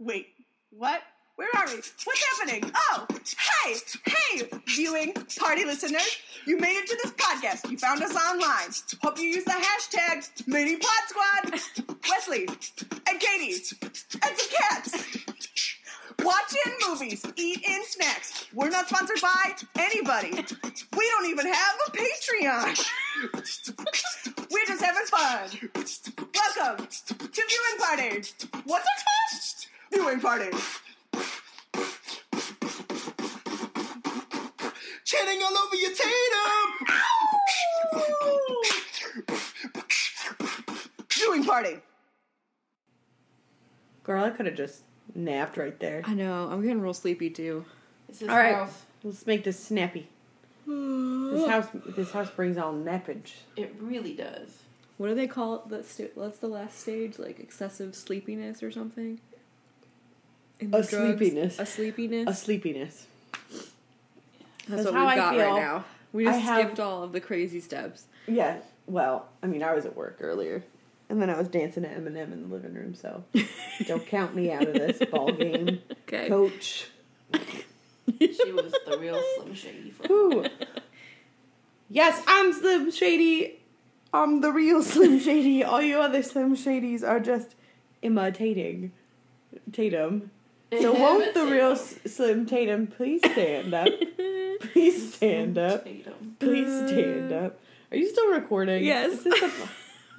Wait, what? Where are we? What's happening? Oh, hey, hey, viewing party listeners. You made it to this podcast. You found us online. Hope you use the hashtag MiniPodSquad. Wesley and Katie and some cats. Watch in movies, eat in snacks. We're not sponsored by anybody. We don't even have a Patreon. We're just having fun. Welcome to Viewing Party. What's it called? Viewing Party. Chanting all over your tatum. Viewing Party. Girl, I could have just napped right there. I know. I'm getting real sleepy too. This is All right. rough. Let's make this snappy. This house, this house brings all nappage. It really does. What do they call it? That sta- what's the last stage? Like excessive sleepiness or something? In A drugs? sleepiness. A sleepiness. A sleepiness. That's That's what how we've I got feel. right now. We just have- skipped all of the crazy steps. Yeah. Well, I mean, I was at work earlier, and then I was dancing to Eminem in the living room. So don't count me out of this ball game, Okay. coach. She was the real Slim Shady. For Ooh. Yes, I'm Slim Shady. I'm the real Slim Shady. All you other Slim Shadys are just imitating Tatum. So won't the real Slim Tatum please stand up? Please stand up. Tatum. Please stand up. Are you still recording? Yes. A-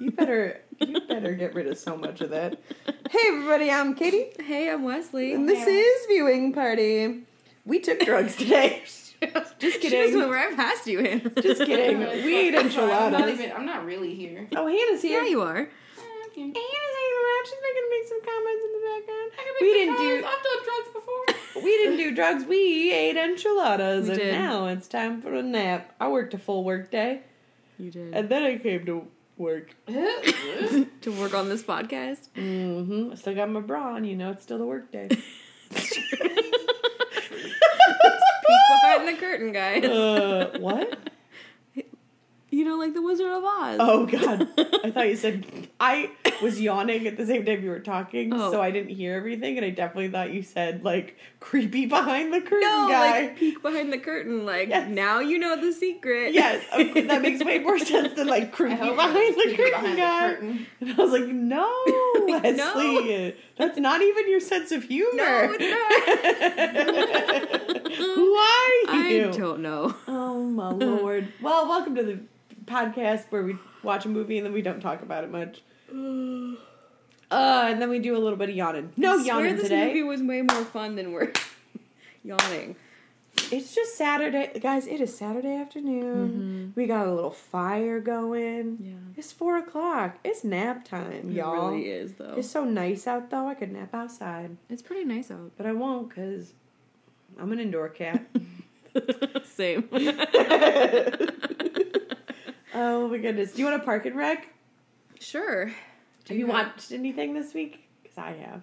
you better you better get rid of so much of that. Hey everybody, I'm Katie. Hey, I'm Wesley. And this is viewing party. We took drugs today. Just She just kidding. went right past you, Anna. Just kidding. We ate I'm not enchiladas. even. I'm not really here. Oh, Hannah's here. yeah, you are. Okay. Hannah's hanging around. She's making make some comments in the background. I can make We didn't do. I've done drugs before. we didn't do drugs. We ate enchiladas, We and did. now it's time for a nap. I worked a full work day, You did. and then I came to work. to work on this podcast. Mm-hmm. I still got my bra on. You know, it's still the work day. Behind the curtain, guys. uh, what? You know, like the Wizard of Oz. Oh God! I thought you said I was yawning at the same time you were talking, Oh. so I didn't hear everything, and I definitely thought you said like creepy behind the curtain no, guy. like peek behind the curtain. Like Yes. now you know the secret. Yes, course, that makes way more sense than like creepy behind the curtain behind the guy. curtain. And I was like, no, Wesley, that's not even your sense of humor. No, it's Who are you? I don't know. Oh my lord. Well, welcome to the podcast where we watch a movie and then we don't talk about it much. Uh, and then we do a little bit of yawning. No I yawning this today. movie was way more fun than we're yawning. It's just Saturday, guys. It is Saturday afternoon. We got a little fire going. Yeah. It's four o'clock. It's nap time, It y'all. really is though. It's so nice out though. I could nap outside, It's pretty nice out. but I won't because I'm an indoor cat. Same. oh my goodness! Do you want to park and rec? Sure. Do Have you have- watched anything this week? Because I have.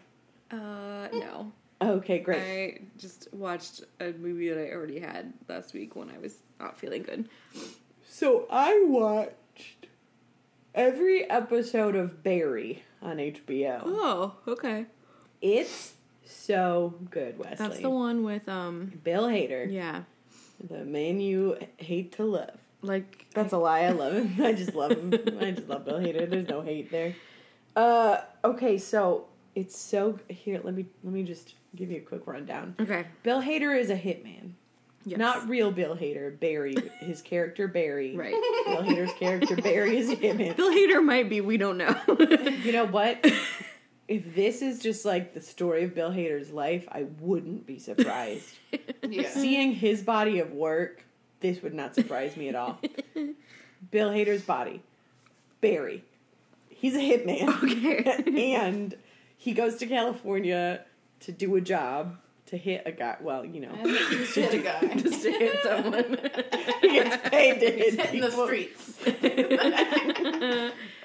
Uh, no. Okay, great. I just watched a movie that I already had last week when I was not feeling good. So I watched every episode of Barry on HBO. Oh, okay. It's so good, Wesley. That's the one with um. Bill Hader, Yeah. the man you hate to love. Like That's a lie. I love him. I just love him. I just love Bill Hader. There's no hate there. Uh, okay, so it's so here. Let me let me just give you a quick rundown. okay. Bill Hader is a hitman. Yes. Not real Bill Hader. Barry, his character Barry. right. Bill Hader's character Barry is a hitman. Bill Hader might be. We don't know. You know what? if this is just like the story of Bill Hader's life, I wouldn't be surprised. Yeah. Seeing his body of work, this would not surprise me at all. Bill Hader's body, Barry. He's a hitman. Okay. and he goes to California to do a job to hit a guy. Well, you know, Shit, a guy. Just to hit someone. he gets paid to hit in the streets.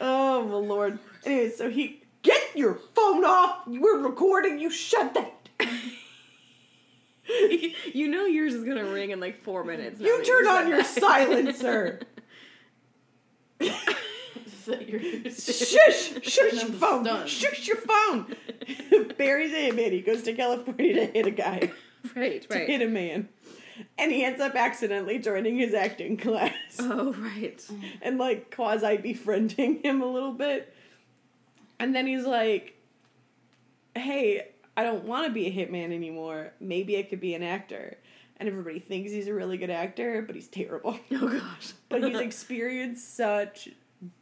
Oh my lord. Anyway, so he get your phone off. We're recording. You shut that. you know yours is gonna ring in like four minutes. You turn on your silencer. Is that your- Shush! Shush your phone! stunned. Shush your phone! Barry's a hitman. He goes to California to hit a guy, Right, to hit a man, and he ends up accidentally joining his acting class Oh, right. and like quasi befriending him a little bit. And then he's like, "Hey, I don't want to be a hitman anymore. Maybe I could be an actor." And everybody thinks he's a really good actor, but he's terrible. Oh gosh. but he's experienced such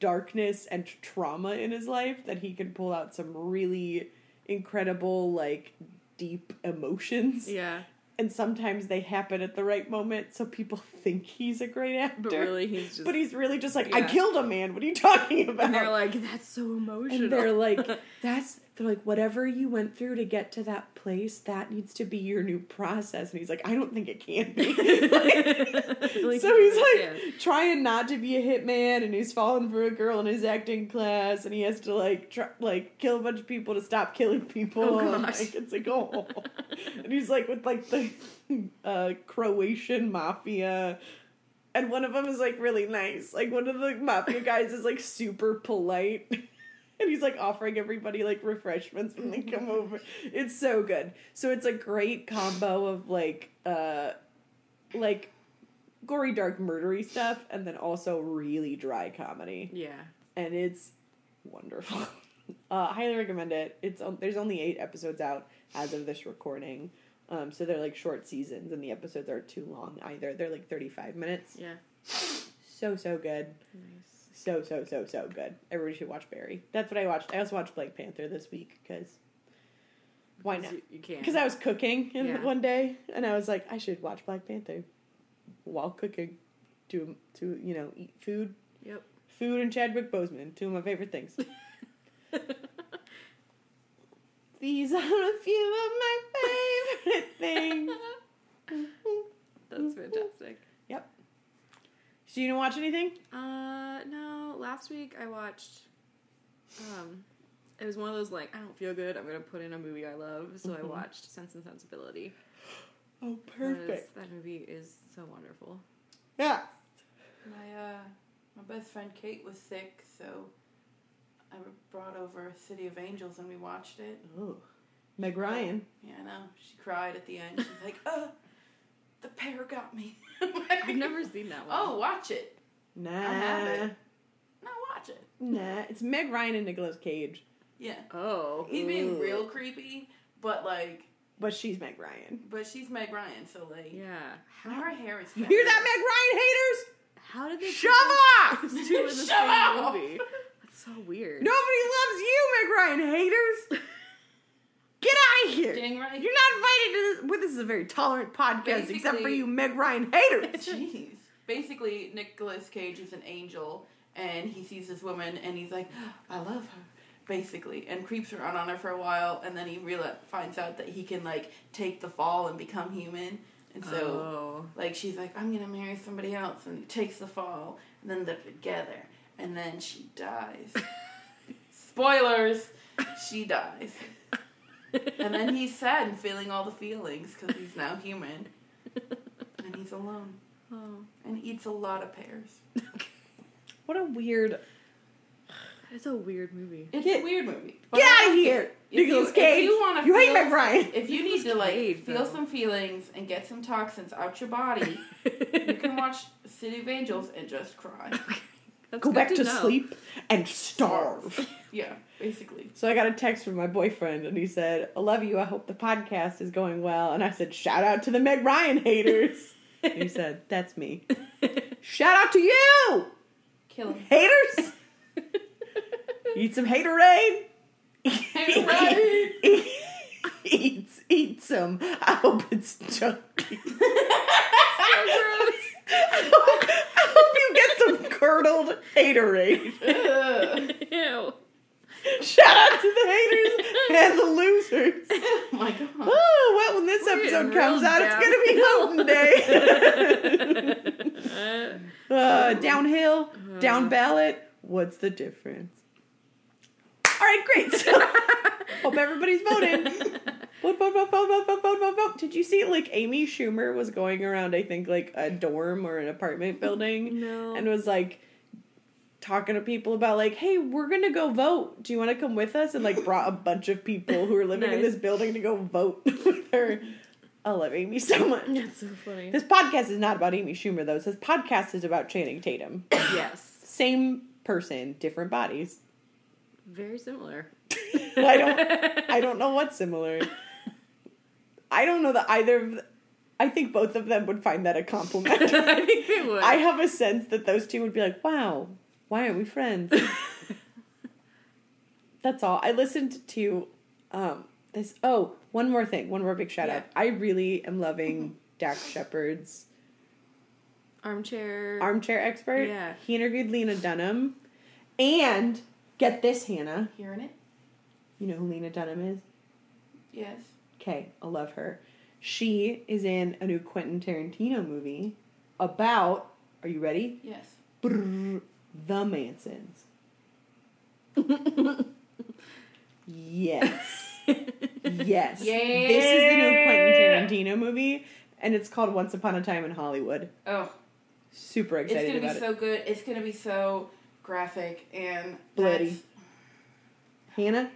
darkness and trauma in his life that he can pull out some really incredible like deep emotions yeah, and sometimes they happen at the right moment so people think he's a great actor but really he's just. but he's really just like i killed a man what are you talking about And they're like, that's so emotional. and they're like that's they're like whatever you went through to get to that place that needs to be your new process and he's like i don't think it can be Like, so he's like yeah. trying not to be a hitman, and he's falling for a girl in his acting class, and he has to like try, like kill a bunch of people to stop killing people. Oh, and, like, it's like oh, and he's like with like the uh, Croatian mafia. And one of them is like really nice. Like one of the mafia guys is like super polite. And he's like offering everybody like refreshments when they come over. It's so good. So it's a great combo of like uh like gory dark murdery stuff and then also really dry comedy yeah. and it's wonderful uh highly recommend it it's there's only eight episodes out as of this recording um so they're like short seasons and the episodes are too long either they're like 35 minutes Yeah. so so good Nice. So so so so good everybody should watch barry that's what i watched i also watched black panther this week because why not You, can't. because I was cooking in Yeah. one day and I was like, I should watch Black Panther while cooking. To to you know eat food, Yep. food and Chadwick Boseman, two of my favorite things. These are a few of my favorite things. That's fantastic. So you didn't watch anything? Uh, no. Last week I watched. Um, it was one of those like I don't feel good. I'm gonna put in a movie I love, so I Mhm. watched Sense and Sensibility. Oh, 'cause That movie is so wonderful. Yeah. My uh, my best friend Kate was sick, so I brought over City of Angels and we watched it. Oh, Meg Ryan. Yeah, I know. She cried at the end. She's like, "Uh, the pair got me." I've never seen that one. Oh, watch it. Nah. have it. No, watch it. Nah. It's Meg Ryan and Nicolas Cage, Yeah, Oh. he's being Ooh. real creepy, but like, but she's Meg Ryan. but she's Meg Ryan, so like, Yeah. and her hair is. You hear that. Meg Ryan haters? How did they put Shove off! those two in the Shove same off! movie? That's so weird. Nobody loves you, Meg Ryan haters. Get out of here. Dang right. You're not invited to this. Well, this is a very tolerant podcast, except for you, Meg Ryan haters. Jeez. Basically, Nicolas Cage is an angel, and he sees this woman, and he's like, "I love her," basically, and creeps around on her for a while, and then he reali finds out that he can like take the fall and become human, and so oh. like she's like, "I'm gonna marry somebody else," and he takes the fall, and then they're together, and then she dies. Spoilers, she dies, and then he's sad and feeling all the feelings because he's now human, and he's alone oh. and eats a lot of pears. What a weird. It's a weird movie. It's Get- a weird movie. but Get out of like here, it. If you- Nicolas if Cage. you wanna You hate feel- Meg Ryan. If you need to like Cage, feel though. some feelings and get some toxins out your body, you can watch City of Angels and just cry. That's Go back to, know. sleep and starve. Yeah, basically. So I got a text from my boyfriend, and he said, "I love you. I hope the podcast is going well." And I said, "Shout out to the Meg Ryan haters." he said, "That's me." Shout out to you, Kill him. haters. Eat some haterade. Haterade. eat, eat, eat some. I hope it's chunky. I hope, I hope you get some curdled haterade. Ew. Shout out to the haters and the losers. oh my god. Oh, well, when this We're episode comes out, it's going to be voting day. Uh, downhill, down ballot. What's the difference? All right, great. So, hope everybody's voting. Vote, vote, vote, vote, vote, vote, vote, vote, vote. Did you see, like, Amy Schumer was going around, I think, like, a dorm or an apartment building no. and was like, talking to people about like, hey, we're gonna go vote. Do you want to come with us? And like brought a bunch of people who are living in this building to go vote with her. I love Amy so much. That's so funny. This podcast is not about Amy Schumer though. This podcast is about Channing Tatum. yes. Same person, different bodies. Very similar. I don't I don't know what's similar. I don't know that either of th- I think both of them would find that a compliment. I think they would. I have a sense that those two would be like, "Wow, why aren't we friends?" That's all. I listened to um this oh, one more thing, one more big shout out. I really am loving Dax Shepard's Armchair. armchair expert. Yeah. He interviewed Lena Dunham. And get this, Hannah. Hearing it? You know who Lena Dunham is? Yes. Okay, I love her. She is in a new Quentin Tarantino movie about, are you ready? Yes. Brrr, the Mansons. Yes. Yes. This is the new Quentin Tarantino movie, and it's called Once Upon a Time in Hollywood. Oh, Super excited it's gonna be it. so good. It's gonna be so graphic and Bloody. Hannah,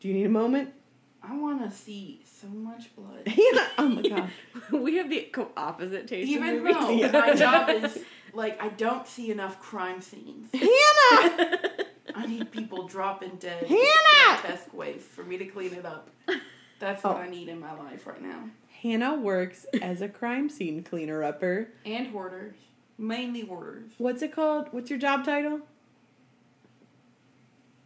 do you need a moment? I want to see so much blood. Hannah, oh my god. we have the opposite taste Even though Yeah. my job is like I don't see enough crime scenes. Hannah! I need people dropping dead. Hannah! Grotesque ways for me to clean it up. That's what Oh. I need in my life right now. Hannah works as a crime scene cleaner upper. And hoarders, mainly hoarders. What's it called? What's your job title?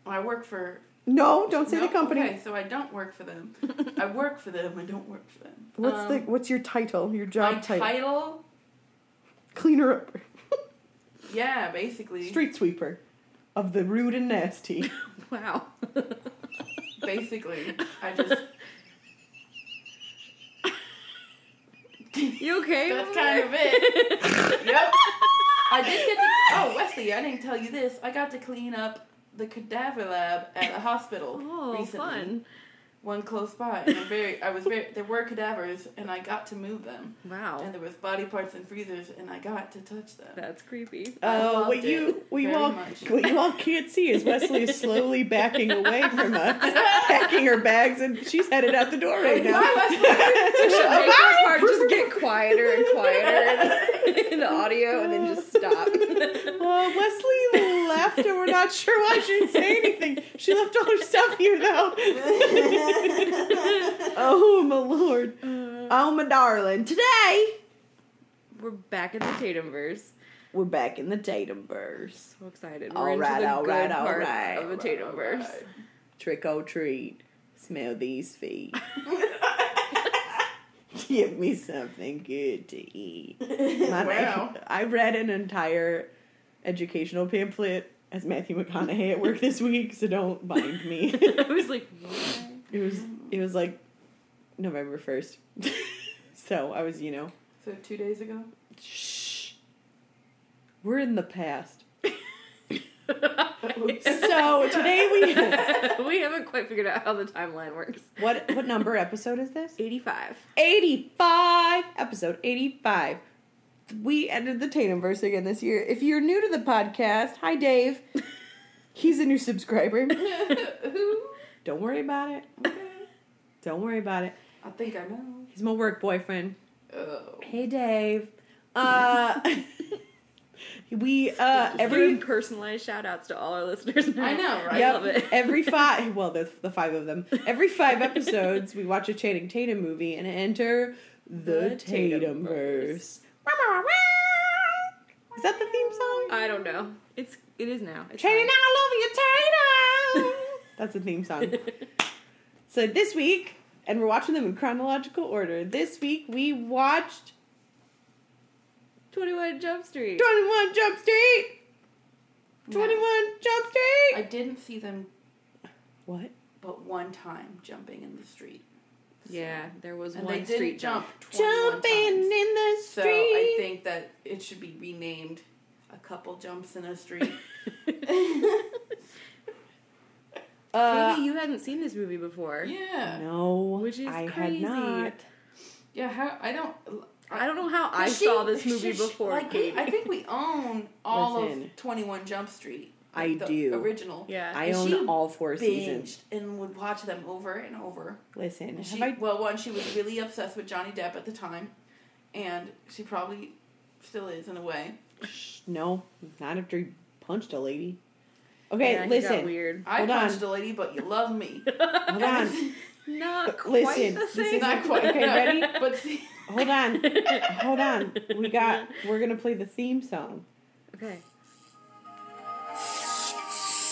I work for. No, don't say No? the company. Okay, so I don't work for them. I work for them. I don't work for them. What's Um, the what's your title? Your job my title? title? Cleaner up, Yeah, basically. Street sweeper of the rude and nasty. wow. Basically, I just. You okay? That's over kind there? of it. yep. I did get to. Oh, Wesley, I didn't tell you this. I got to clean up the cadaver lab at a hospital Oh, recently. fun. One close by, and I'm very. I was very. There were cadavers, and I got to move them, Wow. and there was body parts in freezers, and I got to touch them. That's creepy. Oh, Uh, what you what you all much. what you all can't see is Wesley is slowly backing away from us, packing her bags, and she's headed out the door right now. Bye, Wesley. Should make Bye. that part just get quieter and quieter in the audio and then just stop. Well, Wesley left, and we're not sure why she didn't say anything. She left all her stuff here, though. oh my lord! Oh my darling! Today We're back in the Tatumverse. we're back in the Tatumverse. So excited. All We're into the all good right, all part right, of the Tatumverse. right. Trick or treat. Smell these feet. Give me something good to eat. My- Wow. I read an entire educational pamphlet as Matthew McConaughey at work this week, so don't mind me. I was like, what? It was it was like November first. so I was, you know, So two days ago. shh. We're in the past. So today we we haven't quite figured out how the timeline works. what what number episode is this? 85. 85 episode 85 we ended the tatumverse again this year if you're new to the podcast hi dave he's a new subscriber Who? don't worry about it Okay. don't worry about it I think I know. he's my work boyfriend Oh. hey dave uh we uh Every personalized shout outs to all our listeners. Now. I know, right? I love it. every five well the, the five of them every five episodes we watch a channing tatum movie and enter the, The tatumverse is that the theme song I don't know. It's it is now. It's fine. all over your tatum that's a theme song so this week and we're watching them in chronological order this week we watched 21 Jump Street. 21 jump street No. 21 jump street I didn't see them what but one time jumping in the street. Yeah, there was And one they street didn't jump jump. 21 jumping times. in the street. So street I think that it should be renamed a couple jumps in a street. uh, Maybe you hadn't seen this movie before. yeah. No, Which is I crazy. had not. Yeah, how I don't I don't know how I She- saw this movie she- before. Like, we, I think we own all Listen. of Twenty One Jump Street. I the do. Original. yeah. I And own she all four seasons. Binged and would watch them over and over. Listen, And have she, I well, one, she was really obsessed with Johnny Depp at the time, and she probably still is in a way. Shh, no, not after he punched a lady. Okay, yeah, he listen. weird. I Hold on. punched a lady, but you love me. Hold on. Not quite listen, the this same. is- Not quite. Okay, no. ready? But see, Hold on. Hold on. We got we're gonna play the theme song. Okay.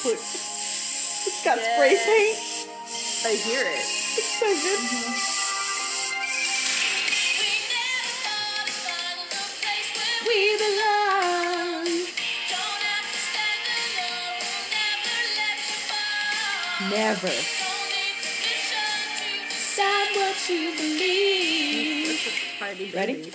Look. It's got spray paint. I hear it. It's so good. We belong. Never. Decide what you believe. Ready?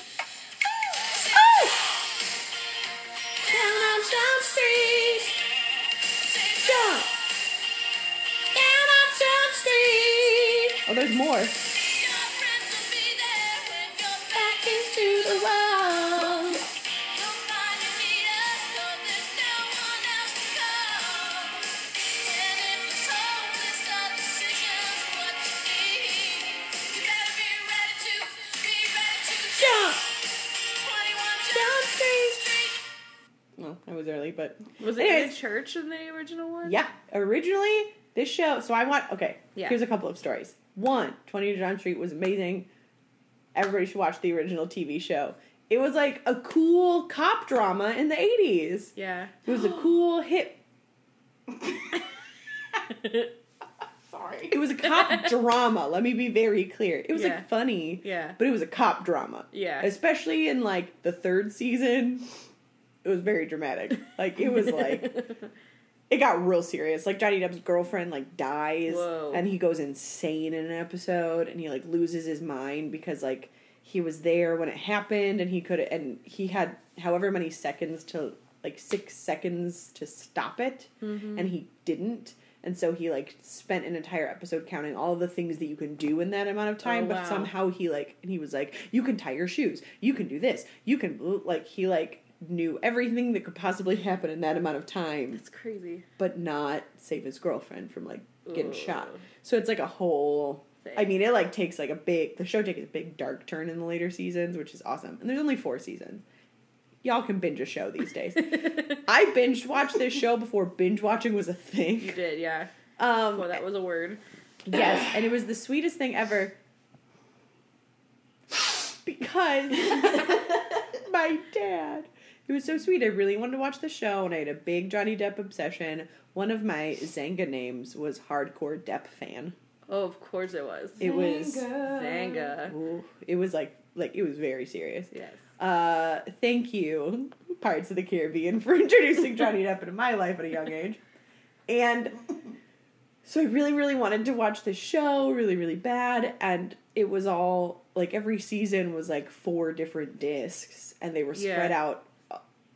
Street. Well, I was early, but Was it in Anyways. a church in the original one? Yeah, originally this show. So I want. Okay, Yeah. here's a couple of stories. One, Twenty Jump Street was amazing. Everybody should watch the original TV show. It was like a cool cop drama in the '80s. Yeah. It was a cool hit. sorry. It was a cop drama. Let me be very clear. It was Yeah. like funny, Yeah. but it was a cop drama. Yeah. Especially in like the third season, it was very dramatic. Like it was like it got real serious. Like Johnny Depp's girlfriend like dies Whoa. and he goes insane in an episode and he like loses his mind because like he was there when it happened and he could and he had however many seconds to like 6 seconds to stop it Mm-hmm. and he didn't. And so he like spent an entire episode counting all the things that you can do in that amount of time, Oh, but wow. somehow he like and he was like, You can tie your shoes, you can do this, you can like he like knew everything that could possibly happen in that amount of time That's crazy. but not save his girlfriend from like getting Ugh. shot. So it's like a whole. Thing. I mean, it like takes like a big. The show takes a big dark turn in the later seasons, which is awesome. And there's only four seasons. Y'all can binge a show these days. I binge watched this show before binge watching was a thing. You did, yeah. Um, Well, that was a word. yes, and it was the sweetest thing ever. Because my dad. It was so sweet. I really wanted to watch the show, and I had a big Johnny Depp obsession. One of my Xanga names was Hardcore Depp fan. Oh, of course it was. It was. Xanga. Ooh, it was like like it was very serious. Yes. Uh, thank you, Pirates of the Caribbean, for introducing Johnny Depp into my life at a young age. And so I really, really wanted to watch this show, really, really bad. And it was all like every season was like four different discs, and they were Yeah. spread out uh,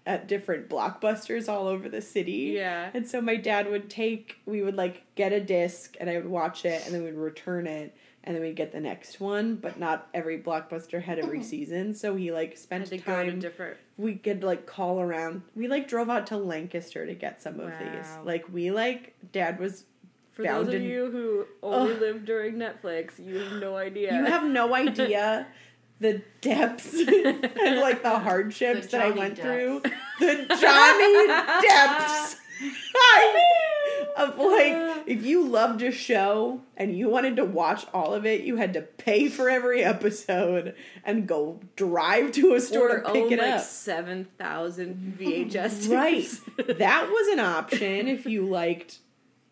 at different blockbusters all over the city. Yeah. And so my dad would take, we would like get a disc, and I would watch it, and then we'd return it. And then we'd get the next one, but not every blockbuster had every oh. season. So he like Had spent to go to time different. we could like call around. We like drove out to Lancaster to get some of these. Wow. Like we like dad was For Found those of in- you who only Ugh. live during Netflix, you have no idea. you have no idea the depths and like the hardships The that I went through. The Johnny depths. of like if you loved a show and you wanted to watch all of it, you had to pay for every episode and go drive to a store or to pick own it like up. seven thousand VHS. Right. that was an option if you liked,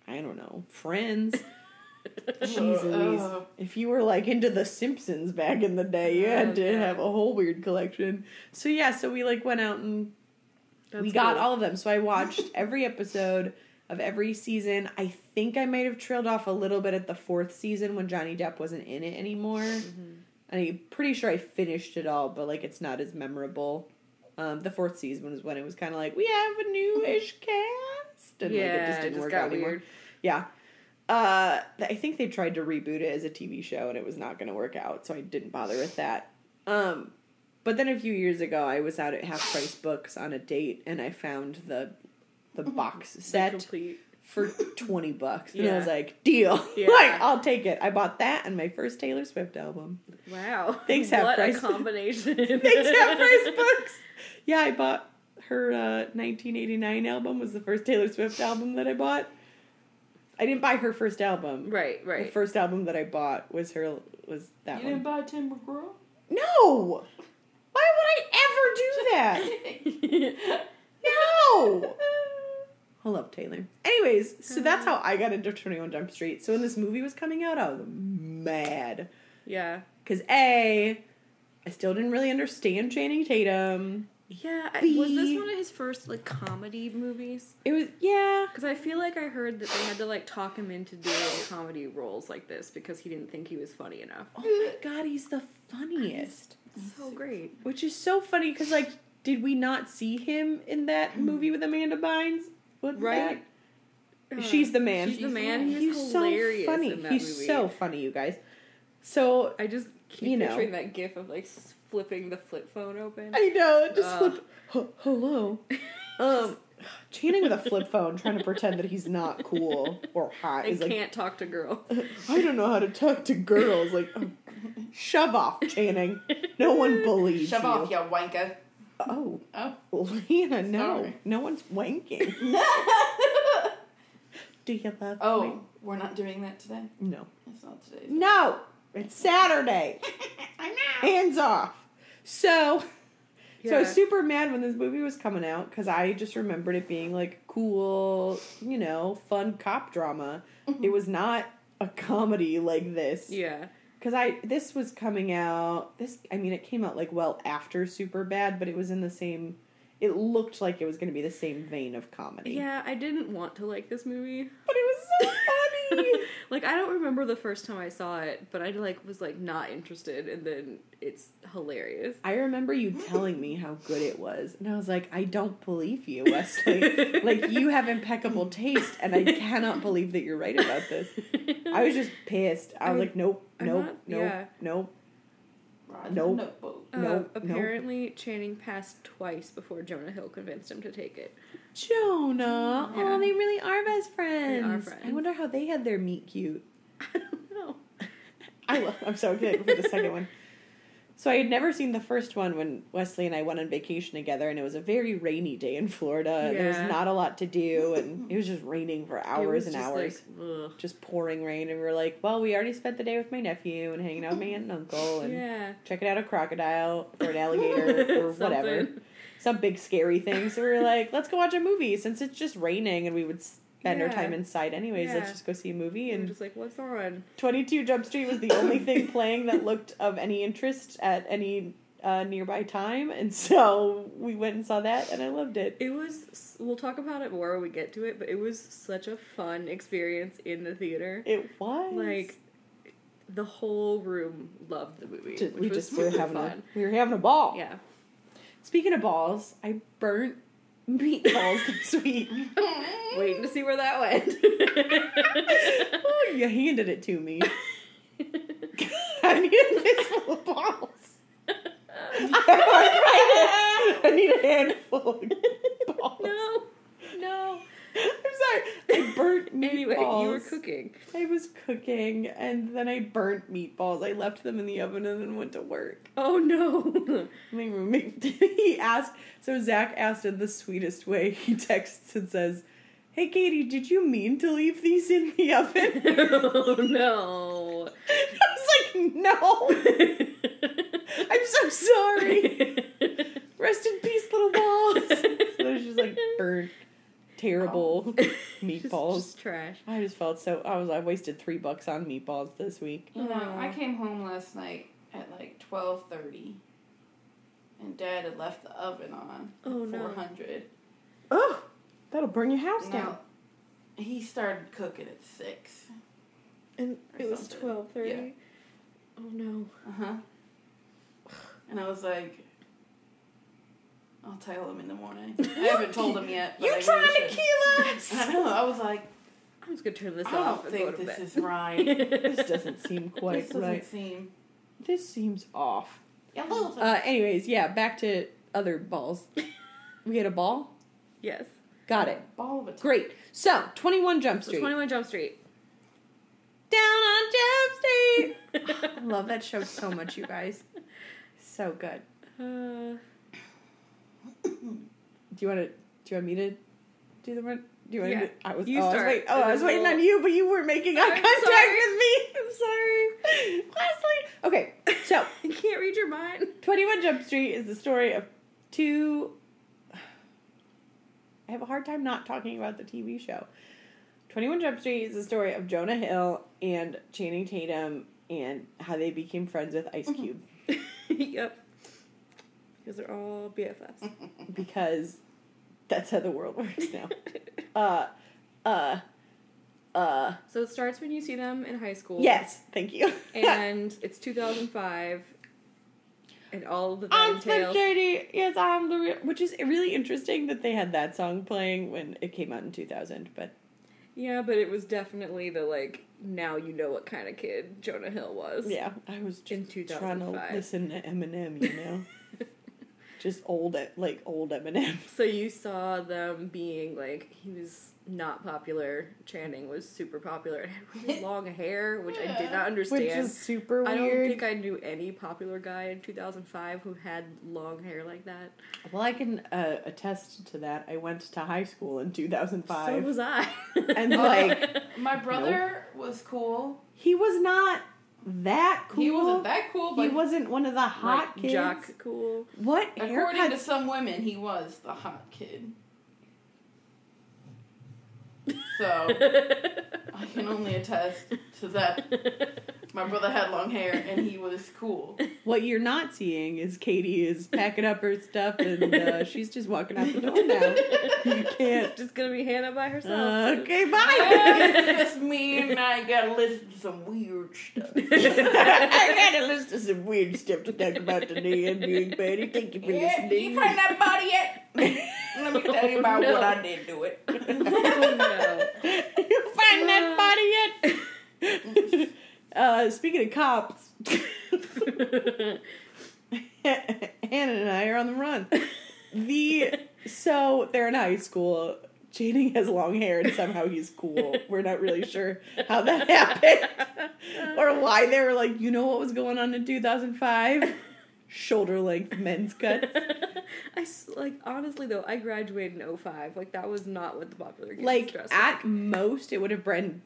I don't know, Friends. Jeez Louise. Uh, If you were like into The Simpsons back in the day, you had to have a whole weird collection. So yeah, so we like went out and That's we got cool. all of them. So I watched every episode of every season. I think I might have trailed off a little bit at the fourth season when Johnny Depp wasn't in it anymore. Mm-hmm. I'm pretty sure I finished it all, but like it's not as memorable. Um, the fourth season was when it was kind of like we have a newish cast, and yeah, like it just didn't work out anymore. Yeah. Uh, I think they tried to reboot it as a TV show and it was not going to work out, so I didn't bother with that. Um, But then a few years ago, I was out at Half Price Books on a date, and I found the the box set for twenty bucks, and I was like, "Deal! Yeah. like, I'll take it." I bought that and my first Taylor Swift album. Wow. Thanks, Half What Price. a combination. Thanks, Half Price Books. Yeah, I bought her uh, 1989 album. Was the first Taylor Swift album that I bought. I didn't buy her first album. Right, right. The first album that I bought was her was that You one. didn't buy Tim McGraw? No! Why would I ever do that? No! I love Taylor. Anyways, so that's how I got into 21 Jump Street. So when this movie was coming out, I was mad. yeah. Because A, I still didn't really understand Channing Tatum. Yeah. I- Was this one of his first like comedy movies? It was, yeah. Because I feel like I heard that they had to like talk him into doing comedy roles like this because he didn't think he was funny enough. Oh my god, he's the funniest. So great. Which is so funny because, like, did we not see him in that movie with Amanda Bynes? What's Right. that? Uh, She's the man. She's the man. He's, He's hilarious so funny. in that He's movie. so funny, you guys. So I just keep You know. picturing that gif of like s- flipping the flip phone open. I know, just Ugh. flip. h- hello. Um, Channing with a flip phone, trying to pretend that he's not cool or hot. I Is like, can't talk to girls. I don't know how to talk to girls. Like, oh, shove off, Channing. No one believes Shove you. off, you wanker. Oh, Oh. Lena, no, Sorry. no one's wanking. Do you love oh, me? we're not doing that today? No. It's not today. No, it's Saturday. I know. Hands off. So, so I was super mad when this movie was coming out because I just remembered it being like cool, you know, fun cop drama. It was not a comedy like this. Yeah. Because I this was coming out. This I mean, it came out like well after Superbad, but it was in the same. It looked like it was going to be the same vein of comedy. Yeah, I didn't want to like this movie. but it was so funny. like I don't remember the first time I saw it, but I like was like not interested and then it's hilarious. I remember you telling me how good it was, and I was like, I don't believe you, Wesley. like you have impeccable taste, and I cannot believe that you're right about this. I was just pissed. I was I- like, nope, I'm nope, not- nope, yeah. nope. Ride Nope. the noteboat. Uh, No, no. apparently Channing passed twice before Jonah Hill convinced him to take it. Jonah. Yeah. Oh, they really are best friends. friends. I wonder how they had their meet cute. I don't know. I love, I'm so excited for the second one. So I had never seen the first one when Wesley and I went on vacation together, and it was a very rainy day in Florida. There was not a lot to do, and it was just raining for hours and hours. Like, just pouring rain, and we were like, "Well, we already spent the day with my nephew and hanging out with my aunt and uncle, and Yeah. checking out a crocodile or an alligator or whatever, some big scary thing." So we were like, "Let's go watch a movie since it's just raining and we would spend our time inside anyways. Let's just go see a movie." And just like, what's on? Twenty Two Jump Street was the only thing playing that looked of any interest at any uh, nearby time, and so we went and saw that, and I loved it. It was. We'll talk about it more when we get to it, but it was such a fun experience in the theater. It was Like, the whole room loved the movie. Just- we just were having fun. a we were having a ball. Yeah. Speaking of balls, I burnt meatballs this week. Waiting to see where that went. oh, you handed it to me. I need a fistful of balls. I need a handful of balls. no, no. I'm sorry. I burnt meatballs. Anyway, you were cooking. I was cooking, and then I burnt meatballs. I left them in the oven and then went to work. Oh no. My roommate, he asked, so Zach asked in the sweetest way, he texts and says, Hey Katie, did you mean to leave these in the oven? oh no. I was like, No, I'm so sorry. Rest in peace, little balls. So just like burnt, terrible meatballs. Just, just trash. I just felt so. I was. I wasted three bucks on meatballs this week. You know, I came home last night at like twelve thirty, and Dad had left the oven on. Oh, no. Four hundred. Oh, that'll burn your house down. He started cooking at six. And It was something. twelve thirty. Yeah. Oh no. Uh huh. And I was like, I'll tell him in the morning. I haven't told him yet. But you I trying really to should. kill us? I know. I was like, I'm just gonna turn this I off don't and go think to this bed. is right. this doesn't seem this quite doesn't right. seem. This seems off. Uh, anyways, yeah, back to other balls. we had a ball. Yes. Got it. Ball of a Great. So, 21 Jump So Street. 21 Jump Street. Down on Jump Street. I love that show so much, you guys. So good. Uh, Do you want to? Do you want me to do the run? Do you want Yeah. to? I was. You oh, I was, start, wait, oh, I was waiting we'll- on you, but you were making eye I'm contact sorry. with me. I'm sorry, Leslie. Okay, so I can't read your mind. 21 Jump Street is the story of two. I have a hard time not talking about the TV show. 21 Jump Street is the story of Jonah Hill and Channing Tatum and how they became friends with Ice mm-hmm. Cube yep. Because they're all BFFs. because that's how the world works now. Uh, uh, uh, So it starts when you see them in high school. yes, thank you. And it's 2005. And all of the I'm. Shady. Yes, I'm the real. Which is really interesting that they had that song playing when it came out in 2000. But Yeah, but it was definitely the like now you know what kind of kid Jonah Hill was. yeah, I was just In trying to listen to Eminem. You know, just old, like old Eminem. So you saw them being like he was not popular. Channing was super popular and had really long hair, which I did not understand. Which is super weird. I don't think I knew any popular guy in 2005 who had long hair like that. well, I can uh, attest to that. I went to high school in 2005. So was I. And, like, My brother was cool. he was not that cool. He wasn't that cool, but He wasn't one of the hot like kids. jock cool. What according to some women, he was the hot kid. So I can only attest to that. My brother had long hair and he was cool. What you're not seeing is Katie is packing up her stuff and uh, she's just walking out the door now. You can't. Just gonna be Hannah by herself. Okay, bye. it's me and I gotta listen to some weird stuff. I gotta listen to some weird stuff to talk about today. I'm being Patty. Thank you for Yeah, listening. you find that body yet? Let me tell you about No. what I did to it. no. That body yet? uh, speaking of cops, Hannah and I are on the run. The so they're in high school. Channing has long hair and somehow he's cool. We're not really sure how that happened or why they were like, you know what was going on in 2005? Shoulder length men's cuts. I like honestly though I graduated in 05. Like that was not what the popular Like at like. most, it would have been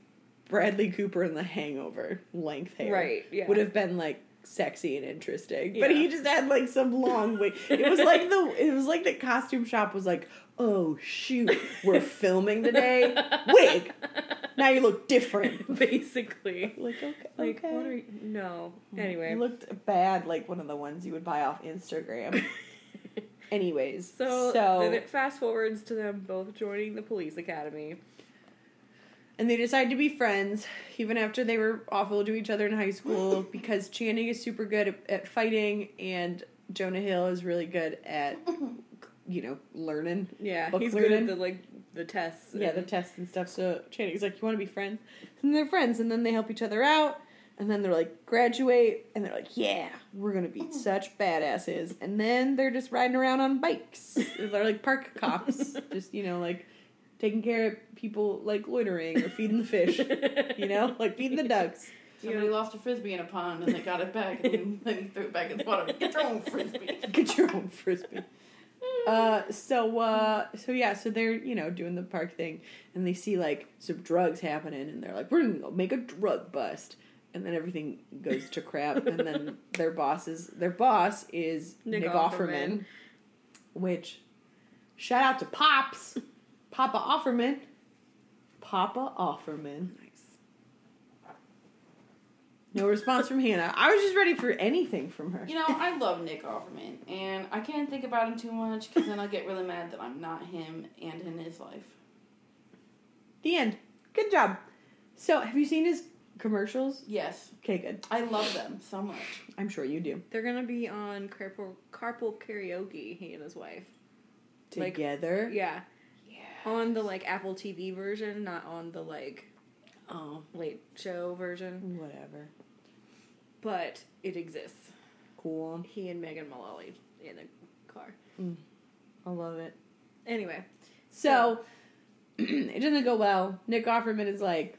Bradley Cooper in The Hangover length hair. Right, yeah. Would have been like sexy and interesting, but he just had like some long wig. It was like the it was like the costume shop was like, oh shoot, we're filming today. Wig. Now you look different. basically. Like okay, Like okay. what are you? No. Anyway. You looked bad, like one of the ones you would buy off Instagram. Anyways, So, so then it fast forwards to them both joining the police academy. And they decide to be friends, even after they were awful to each other in high school, because Channing is super good at, at fighting, and Jonah Hill is really good at, you know, learning. Yeah, Book he's learning. good at the like the tests. Yeah, the tests and stuff. So Channing's like, "You want to be friends?" And they're friends, and then they help each other out, and then they're like, graduate, and they're like, "Yeah, we're gonna be such badasses." And then they're just riding around on bikes. they're like park cops, just you know, like taking care of people like loitering or feeding the fish. you know, like feeding the ducks. Somebody Yeah. lost a frisbee in a pond and they got it back and then he threw it back in the water. Get your own frisbee. Get your own frisbee. Uh, so uh, so yeah, so they're you know doing the park thing, and they see like some drugs happening, and they're like, we're gonna go make a drug bust, and then everything goes to crap, and then their boss is their boss is Nick, Nick Offerman, Offerman. which shout out to Pops, Papa Offerman, Papa Offerman. Nice. No response from Hannah. I was just ready for anything from her. You know, I love Nick Offerman, and I can't think about him too much because then I'll get really mad that I'm not him and in his life. The end. Good job. So, have you seen his commercials? Yes, Okay, good. I love them so much. I'm sure you do. They're gonna be on carpool carpool karaoke. He and his wife. Like- Together. Yeah, Yeah. on the like Apple TV version, not on the like Oh, late show version, whatever. but it exists. Cool. He and Megan Mullally in the car. Mm. I love it. Anyway, So it doesn't go well. Nick Offerman is like,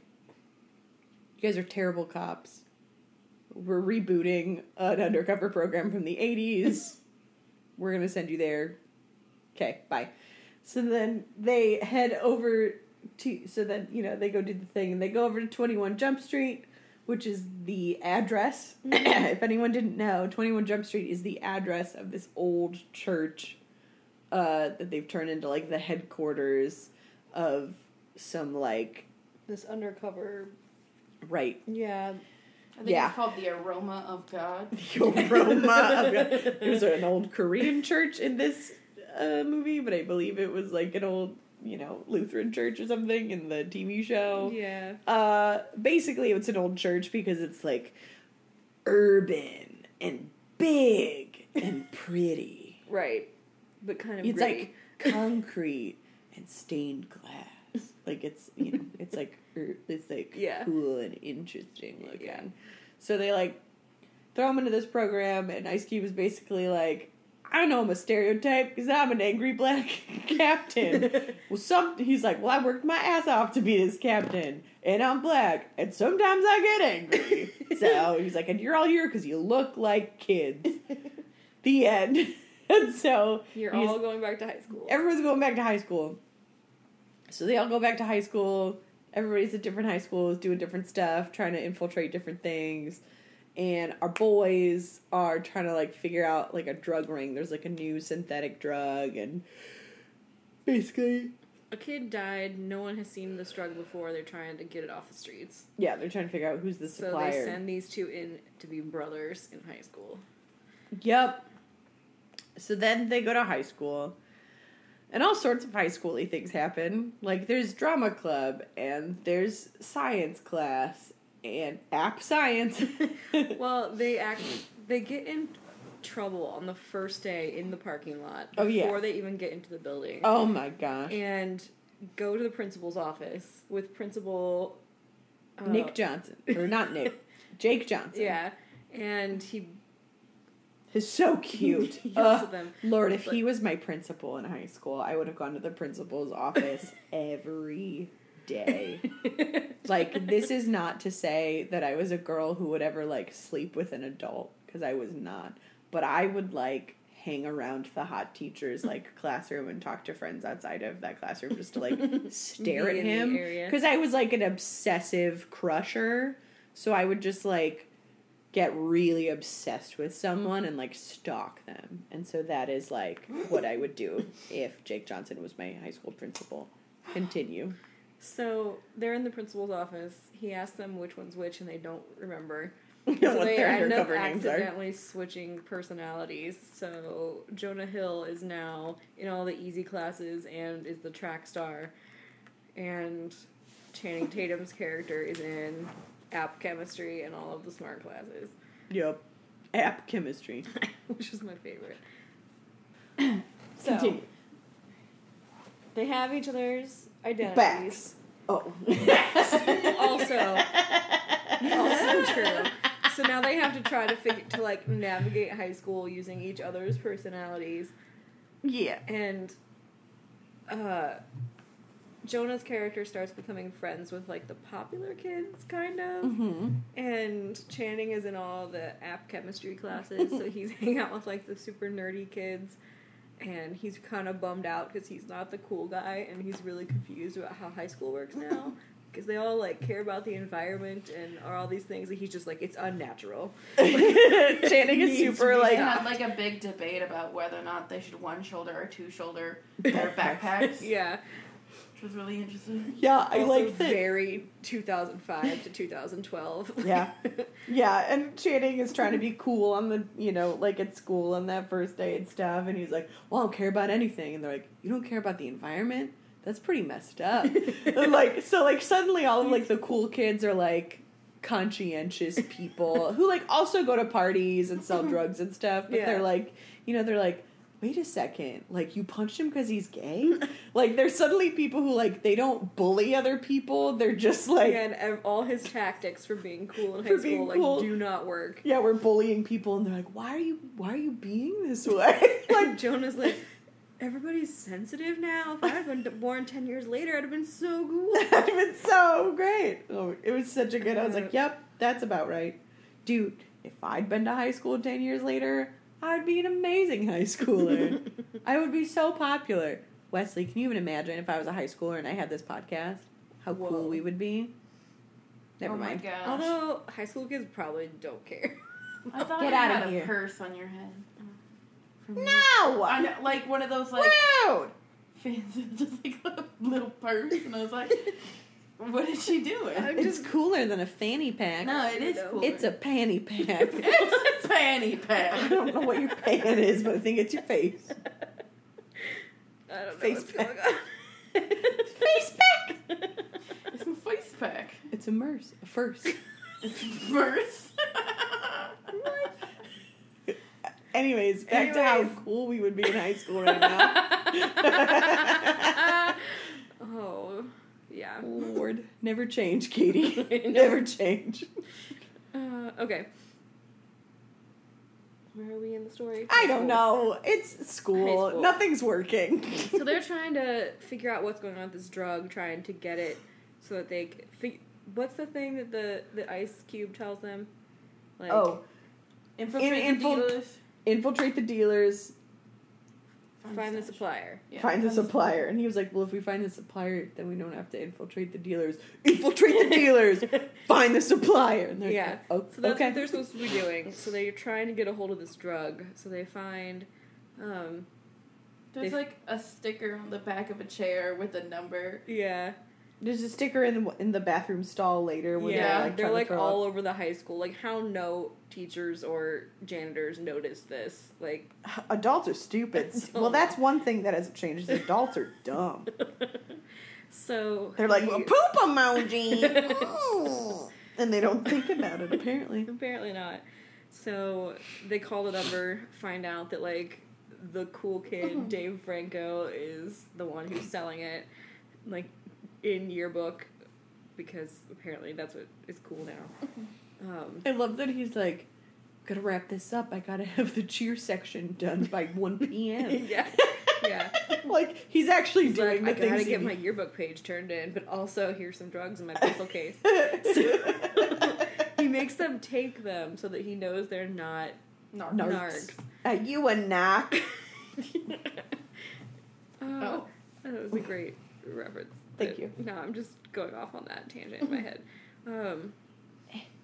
"You guys are terrible cops. We're rebooting an undercover program from the '80s. We're gonna send you there. Okay, bye." So then they head over to. So then you know they go do the thing and they go over to Twenty One Jump Street, which is the address. if anyone didn't know, Twenty One Jump Street is the address of this old church uh, that they've turned into like the headquarters of some like this undercover. right Yeah. I think Yeah. it's called the aroma of God. the aroma of it was an old Korean church in this uh, movie, but I believe it was like an old you know Lutheran church or something in the TV show. Yeah. Uh, basically, it's an old church because it's like urban and big and pretty. Right. But kind of It's gritty. like concrete and stained glass. Like it's you know it's like er, it's like Yeah. cool and interesting looking. Yeah. So they like throw him into this program, and Ice Cube is basically like, I know, I'm a stereotype because I'm an angry black captain. well, some he's like, well, I worked my ass off to be this captain, and I'm black, and sometimes I get angry. so he's like, and you're all here because you look like kids. the end. and so You're all going back to high school. everyone's going back to high school. So they all go back to high school. Everybody's at different high schools doing different stuff, trying to infiltrate different things. And our boys are trying to like figure out like a drug ring. There's like a new synthetic drug and basically a kid died. No one has seen this drug before. They're trying to get it off the streets. yeah, they're trying to figure out who's the So supplier. they send these two in to be brothers in high school. Yep. So then they go to high school. And all sorts of high schooly things happen. Like there's drama club and there's science class and app science. Well, they act. They get in trouble on the first day in the parking lot Oh, yeah. before they even get into the building, oh my gosh. and go to the principal's office with Principal uh, Nick Johnson. Or not Nick. Jake Johnson. Yeah, and he is so cute. He yells Ugh. at them. Lord, if But- he was my principal in high school, I would have gone to the principal's office every day. Like this is not to say that I was a girl who would ever like sleep with an adult because I was not. But I would like hang around the hot teacher's like classroom and talk to friends outside of that classroom just to like stare at him because I was like an obsessive crusher. So I would just like get really obsessed with someone and like stalk them. And so that is like what I would do if Jake Johnson was my high school principal. Continue. So they're in the principal's office. He asks them which one's which, and they don't remember. so what they their end up names are. accidentally switching personalities. So Jonah Hill is now in all the easy classes and is the track star, and Channing Tatum's character is in app chemistry and all of the smart classes, Yep. App chemistry. which is my favorite. so Continue. they have each other's identities. Backs. Oh. also also true. So now they have to try to figure to like navigate high school using each other's personalities yeah. and uh Jonah's character starts becoming friends with like the popular kids kind of Mm-hmm. and Channing is in all the app chemistry classes so he's hanging out with like the super nerdy kids and he's kind of bummed out because he's not the cool guy and he's really confused about how high school works now because they all like care about the environment and are all these things and he's just like it's unnatural. Channing is super like had ah. like a big debate about whether or not they should one shoulder or two shoulder their backpacks, yeah which was really interesting. Yeah, I also like that. very 2005 to 2012 Yeah. Yeah, and Channing is trying to be cool on the, you know, like at school on that first day and stuff, and he's like, "Well, I don't care about anything," and they're like, "You don't care about the environment? That's pretty messed up." and like, so like suddenly all of like the cool kids are like conscientious people who like also go to parties and sell drugs and stuff, but Yeah. they're like, you know, they're like, wait a second, like you punched him because he's gay? like there's suddenly people who like they don't bully other people. They're just like, and all his tactics for being cool in high school cool. like do not work. yeah, we're bullying people, and they're like, why are you why are you being this way? Like Jonah's like, everybody's sensitive now. If I had been born ten years later, I'd have been so cool. I'd have been so great. Oh, it was such a good. I was like, uh. "Yep, that's about right, dude." If I'd been to high school ten years later, I'd be an amazing high schooler. I would be so popular. Wesley, can you even imagine if I was a high schooler and I had this podcast? How Whoa. cool we would be. Never oh mind. my gosh. Although high school kids probably don't care. I thought Get you outta had a here. purse on your head. No, I know, like one of those like rude. fancy, just like a little purse, and I was like, "What is she doing?" I'm It's cooler than a fanny pack. no, it is No. cool. It's a panty pack. it's a fanny pack. I don't know what your pan is, but I think it's your face. I don't know Face what's pack. going on. Face pack. It's a face pack. It's a merce, a first. It's purse. Anyways, back to how cool we would be in high school right now. oh, yeah. Lord, never change, Katie. Never change. Uh, okay. Where are we in the story? I don't know. It's school. High school. Nothing's working. So they're trying to figure out what's going on with this drug, trying to get it so that they. Fig- what's the thing that the the ice cube tells them? Like, oh, Infiltrate In- the infil- dealers. infiltrate the dealers, find the supplier. Yeah, find the supplier. And he was like, "Well, if we find the supplier, then we don't have to infiltrate the dealers. Infiltrate the dealers. Find the supplier." And they're Yeah. like, oh, So that's okay. what they're supposed to be doing. So they're trying to get a hold of this drug. So they find. Um, There's They- like a sticker on the back of a chair with a number. yeah, There's a sticker in the in the bathroom stall later. Where yeah, they're like, they're like all up. over the high school. Like, how no teachers or janitors notice this? Like, Adults are stupid. Oh. well, that's one thing that hasn't changed. Is adults are dumb. so They're like "Well, poop emoji, Mm. and they don't think about it. Apparently, Apparently not. So they call the number, find out that like the cool kid Dave Franco is the one who's selling it, like in yearbook, because apparently that's what is cool now. Um, I love that he's like, "Gotta wrap this up. I gotta have the cheer section done by one p.m." yeah, yeah. like he's actually He's doing like, the I gotta get he my yearbook page turned in, but also here's some drugs in my pencil case. he makes them take them so that he knows they're not Narc. Narcs. narcs. Are you a knock? oh, that was a great reference. Thank you. No, I'm just going off on that tangent in my head. Um,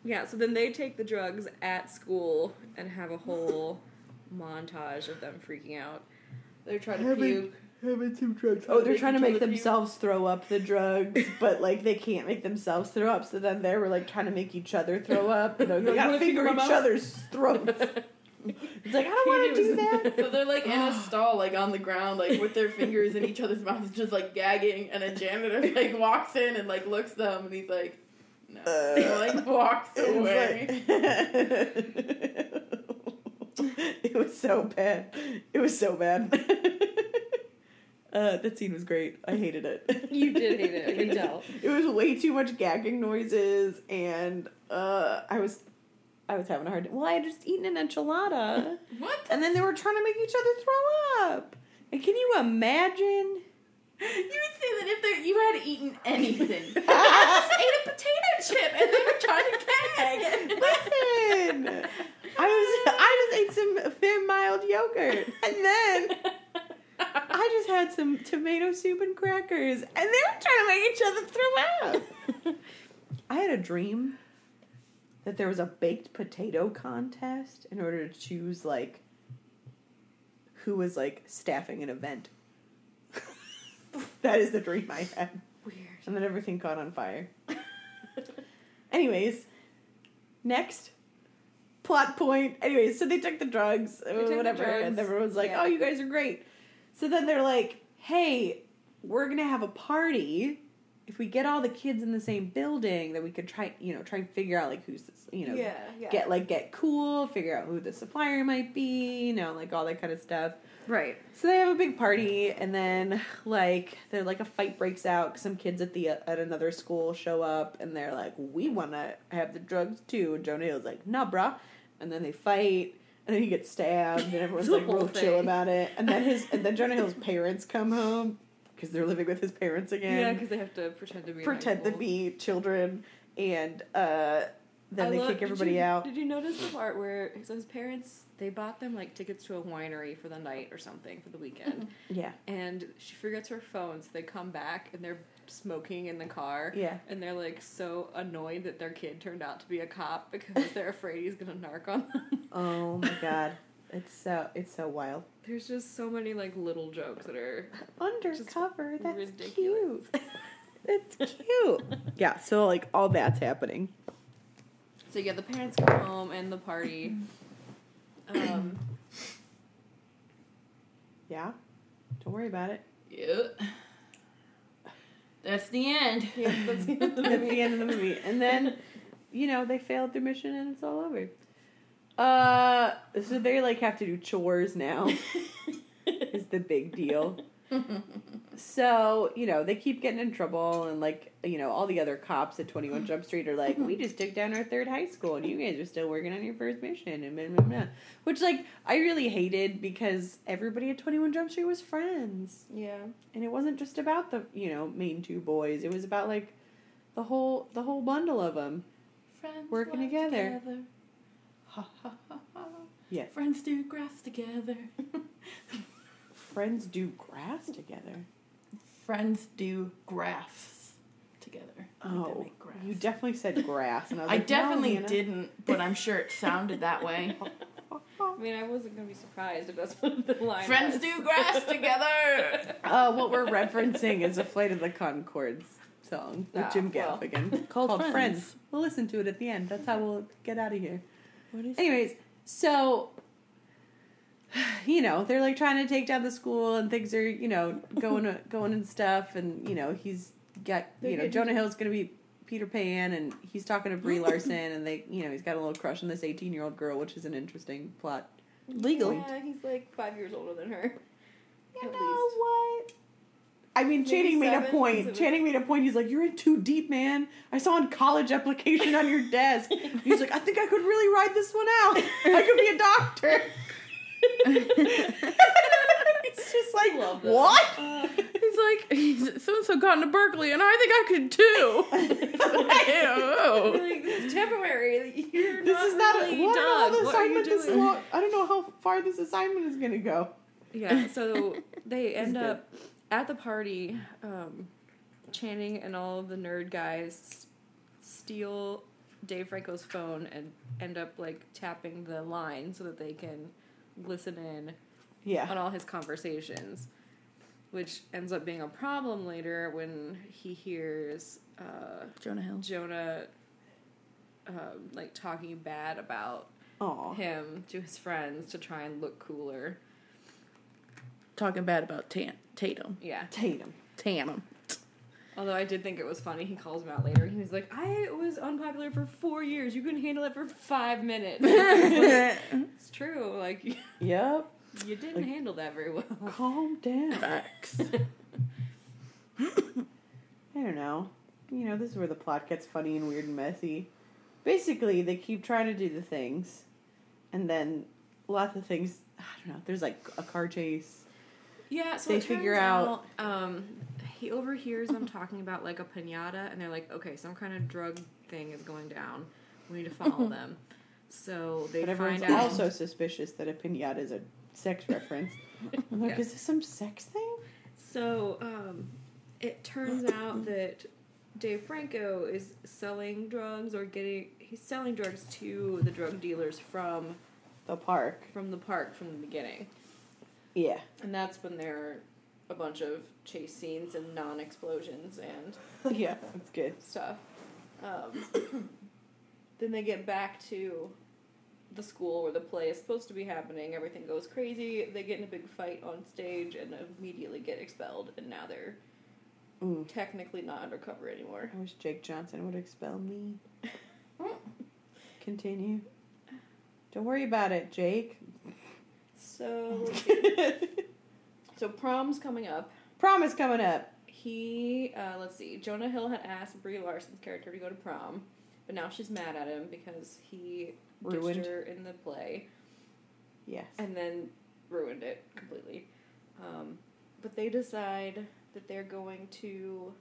yeah, so then they take the drugs at school and have a whole montage of them freaking out. They're trying to Having- puke. Having some drugs. Oh, they're They trying to make themselves throw up the drugs, but like they can't make themselves throw up. So then they were like trying to make each other throw up. You know, they Like, gotta finger each other's throats. It's like I don't want to do that. So they're like in a stall, like on the ground, like with their fingers in each other's mouths, just like gagging. And a janitor like walks in and like looks them, and he's like, "No," Uh, and, like walks It was away. like- it was so bad. It was so bad. uh, that scene was great. I hated it. You did hate it, I can tell. It was way too much gagging noises, and uh, I was, I was having a hard. time. Well, I had just eaten an enchilada, What? and then they were trying to make each other throw up. And can you imagine? You would say that if there, you had eaten anything. I just ate a potato chip, and they were trying to gag. Listen, I was I just ate some very mild yogurt, and then I just had some tomato soup and crackers, and they were trying to make each other throw up. I had a dream that there was a baked potato contest in order to choose like who was like staffing an event. that is the dream I had. Weird. And then everything caught on fire. Anyways, next plot point. Anyways, so they took the drugs, uh, took the whatever, and drugs, everyone's like, yeah. "Oh, you guys are great." So then they're like, "Hey, we're gonna have a party if we get all the kids in the same building, then we could try, you know, try and figure out like who's this, you know, yeah, yeah. get like get cool, figure out who the supplier might be, you know, like all that kind of stuff. right. So they have a big party, and then like they're like a fight breaks out. Some kids at the at another school show up, and they're like, "We want to have the drugs too." And Jonah Hill's like, "Nah, bruh." And then they fight, and then he gets stabbed, and everyone's like real chill about it. And then his and then Jonah Hill's parents come home because they're living with his parents again. Yeah, because they have to pretend to be pretend to be children, and uh, then I they love- kick did everybody you- out. Did you notice the part where so his parents they bought them like tickets to a winery for the night or something for the weekend, Yeah, and she forgets her phone, so they come back and they're smoking in the car. yeah. And they're like so annoyed that their kid turned out to be a cop because they're afraid he's gonna narc on them. Oh my god, it's so it's so wild. There's just so many like little jokes that are undercover. That's ridiculous. cute. It's cute. yeah, so like all that's happening. So yeah, the parents come home and the party. Um, Yeah. Don't worry about it. Yep. That's the end. yeah, that's the end of the That's movie. the end of the movie. And then, you know, they failed their mission and it's all over. Uh so they like have to do chores now. is the big deal. So, you know, they keep getting in trouble and like, you know, all the other cops at 21 Jump Street are like, "We just took down our third high school and you guys are still working on your first mission." And blah, blah, blah. which like I really hated because everybody at 21 Jump Street was friends. Yeah. And it wasn't just about the, you know, main two boys. It was about like the whole the whole bundle of them. Friends Working laugh together. Ha ha ha ha. Yeah. Friends do grass together. Friends do grass together. Friends do graphs together. Like Oh, make grass. you definitely said grass, and I I like, definitely no, didn't, but I'm sure it sounded that way. I mean, I wasn't gonna be surprised if that's what the line Friends was. do grass together. Uh, what we're referencing is a Flight of the Conchords song with Ah, Jim well. Gaffigan Called Friends. Friends. We'll listen to it at the end. That's how we'll get out of here. What is Anyways, so you know they're like trying to take down the school and things are you know going going and stuff and you know he's got They're you know Jonah Hill's gonna be Peter Pan and he's talking to Brie Larson and they you know he's got a little crush on this eighteen year old girl which is an interesting plot. legal? Yeah, he's like five years older than her. You At know least. what? I mean, Maybe Channing made a point. Channing made a point. He's like, "You're in too deep, man. I saw a college application on your desk." He's like, "I think I could really ride this one out. I could be a doctor." He's just like, Love that. "What?" Uh, he's like, he's so and so got into Berkeley, and I think I could too. Ew. Oh. Like, this is temporary. You're This not is not really a, what? I don't done. know the What are you assignment. This long. I don't know how far this assignment is gonna go. Yeah, so they end good. At the party. Um, Channing and all of the nerd guys steal Dave Franco's phone and end up like tapping the line so that they can listen in Yeah. on all his conversations, which ends up being a problem later when he hears uh, Jonah Hill. Jonah um, like talking bad about Aw. him to his friends to try and look cooler. Talking bad about Tan- Tatum. Yeah. Tatum. Tatum. Although I did think it was funny, he calls him out later. He was like, "I was unpopular for four years. You couldn't handle it for five minutes." it's true. Like yep, you didn't Like- handle that very well. Calm down. Facts. I don't know. You know, this is where the plot gets funny and weird and messy. Basically, they keep trying to do the things, and then lots of things. I don't know. There's like a car chase. Yeah, so They figure turns out- Um, he overhears them talking about like a pinata, and they're like, "Okay, some kind of drug thing is going down. We need to follow them." So they but everyone's find out. also suspicious that a pinata is a sex reference. I'm like, Yeah. is this some sex thing? So um, it turns out that Dave Franco is selling drugs or getting he's selling drugs to the drug dealers from The park. from the park from the beginning, Yeah. and that's when there are a bunch of chase scenes and non explosions and Yeah, that's good. stuff. Um, then they get back to the school where the play is supposed to be happening. Everything goes crazy. They get in a big fight on stage and immediately get expelled. And now they're Ooh. technically not undercover anymore. I wish Jake Johnson would expel me. Continue. Don't worry about it, Jake. So so prom's coming up. Prom is coming up. He uh, let's see. Jonah Hill had asked Brie Larson's character to go to prom, but now she's mad at him because he Ruined. her in the play Yes. and then ruined it completely. Um, but they decide that they're going to.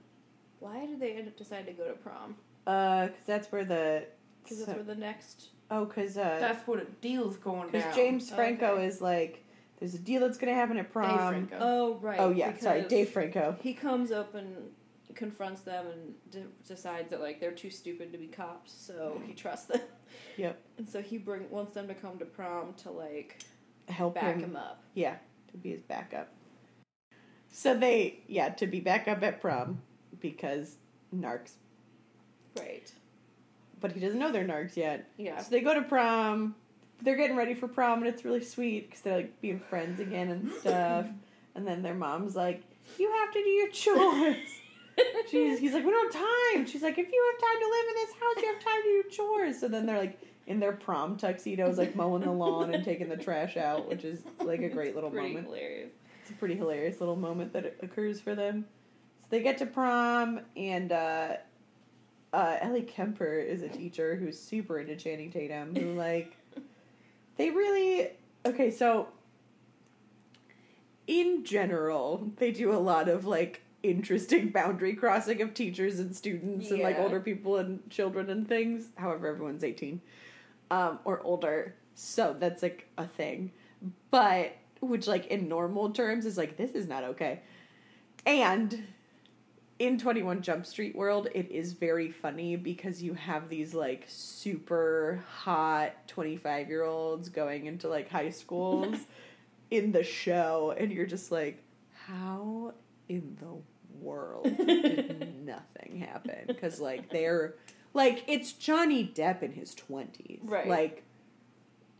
Why did they end up decide to go to prom? Uh, cause that's where the. Because that's where the next. Oh, cause uh, That's what a deal's going down. cause James Franco Okay. is like, there's a deal that's gonna happen at prom. Franco. Oh right. Oh yeah, sorry, Dave Franco. He comes up and confronts them and de- decides that like they're too stupid to be cops, so he trusts them. Yep. And so he bring wants them to come to prom to like Help back him. him up. Yeah, to be his backup. So they, yeah, to be back up at prom because narcs. But he doesn't know they're narcs yet. Yeah. So they go to prom. They're getting ready for prom, and it's really sweet because they're like being friends again and stuff. and then their mom's like, "You have to do your chores." She's, he's like, "We don't have time." She's like, "If you have time to live in this house, you have time to do chores." So then they're like in their prom tuxedos, like mowing the lawn and taking the trash out, which is like a great little moment. hilarious. It's a pretty hilarious little moment that occurs for them. So they get to prom, and uh, uh, Ellie Kemper is a teacher who's super into Channing Tatum. Who like, they really okay. So in general, they do a lot of like interesting boundary crossing of teachers and students and like older people and children and things. However, everyone's eighteen um, or older, so that's like a thing. But which like in normal terms is like this is not okay. And in 21 Jump Street world, it is very funny because you have these like super hot 25 year olds going into like high schools in the show, and you're just like, how in the world did nothing happen? Because like they're like, it's Johnny Depp in his 20s. Right. Like,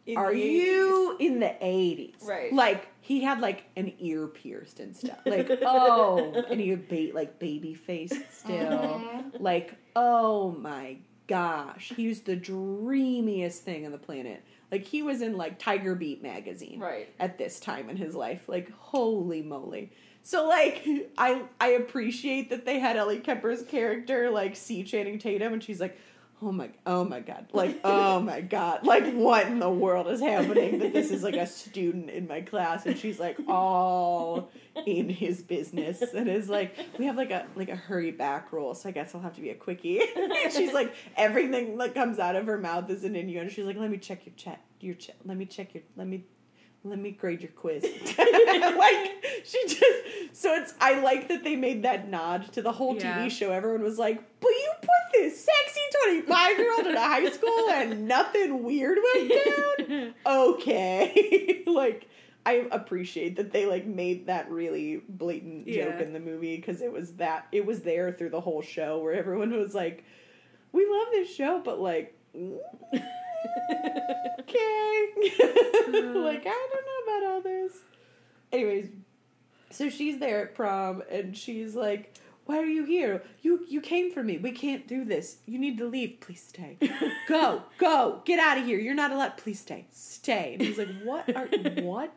In are you in the 80s? Right. Like, he had like an ear pierced and stuff. Like, oh, and he would be like baby faced still. Uh-huh. Like, oh my gosh. He was the dreamiest thing on the planet. Like, he was in like Tiger Beat magazine Right. at this time in his life. Like, holy moly. So like I I appreciate that they had Ellie Kemper's character like see Channing Tatum and she's like, Oh my oh my god. Like, oh my god. Like what in the world is happening that this is like a student in my class and she's like all in his business and is like we have like a like a hurry back rule, so I guess I'll have to be a quickie. she's like everything that comes out of her mouth is an innuendo. She's like, Let me check your chat your chat let me check your let me let me grade your quiz. like she just so it's I like that they made that nod to the whole Yeah. TV show. Everyone was like, "But you put this sexy twenty five year old in a high school and nothing weird went down." Okay, like I appreciate that they like made that really blatant joke in the movie because it was that it was there through the whole show where everyone was like, "We love this show," but like. okay. Uh-huh. like, I don't know about all this. Anyways, so she's there at prom and she's like, Why are you here? You you came for me. We can't do this. You need to leave. Please stay. Go, go, get out of here. You're not allowed. Please stay. Stay. And he's like, What are what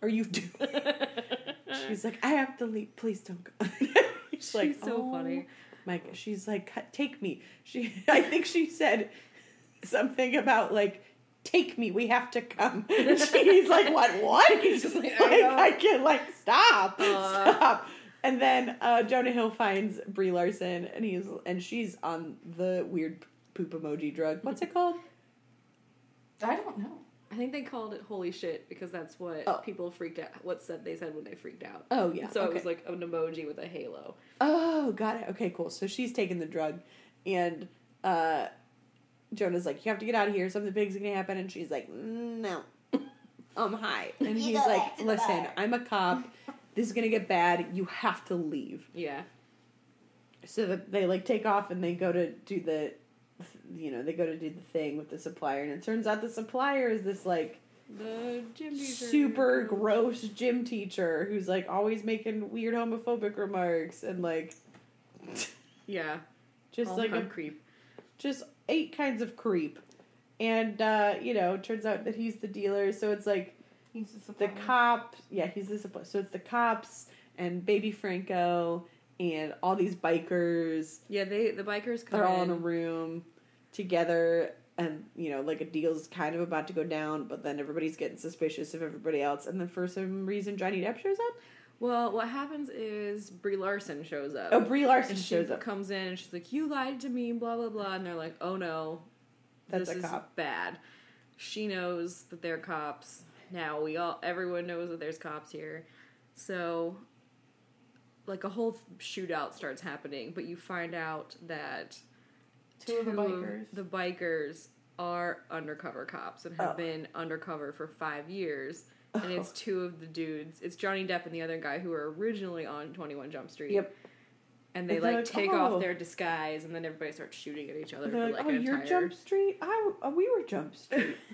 are you doing? She's like, I have to leave. Please don't go. she's like, so "Oh funny. Mike, She's like, take me. She, I think she said something about like, take me. We have to come. She's like, what? What? He's just like, like, I. I can like stop, Aw. stop. And then uh, Jonah Hill finds Brie Larson, and he's and she's on the weird poop emoji drug. What's it called? I don't know. I think they called it "Holy shit" because that's what Oh. people freaked out. What said they said when they freaked out. Oh yeah. so it was like an emoji with a halo. Oh, got it. Okay, cool. So she's taking the drug, and uh, Jonah's like, "You have to get out of here. Something big's gonna happen." And she's like, "No, I'm high." And he's like, back to the "Listen. I'm a cop. This is gonna get bad. You have to leave." Yeah. So that they like take off and they go to do the, you know, they go to do the thing with the supplier, and it turns out the supplier is this like The gym teacher. super gross gym teacher who's like always making weird homophobic remarks and like Yeah. Just all like a creep. just eight kinds of creep. And uh, you know, turns out that he's the dealer, so it's like He's the cops yeah, he's the suppo- so it's the cops and baby Franco and all these bikers. Yeah, they the bikers come They're all in in. a room together and you know, like a deal's kind of about to go down, but then everybody's getting suspicious of everybody else, and then for some reason Johnny Depp shows up. Well, what happens is Brie Larson shows up. Oh, Brie Larson shows up. comes in and she's like, "You lied to me," blah blah blah, and they're like, "Oh no, That's this a is cop." bad." She knows that they're cops. Now we all, everyone knows that there's cops here, so like a whole shootout starts happening. But you find out that Two of the bikers. the bikers are undercover cops and have Oh. been undercover for five years. And it's Oh. two of the dudes. It's Johnny Depp and the other guy who were originally on Twenty One Jump Street. Yep. And they And like like, take "Oh." off their disguise, and then everybody starts shooting at each other They're for like, like "Oh, an you're entire. Jump Street. I uh, we were Jump Street."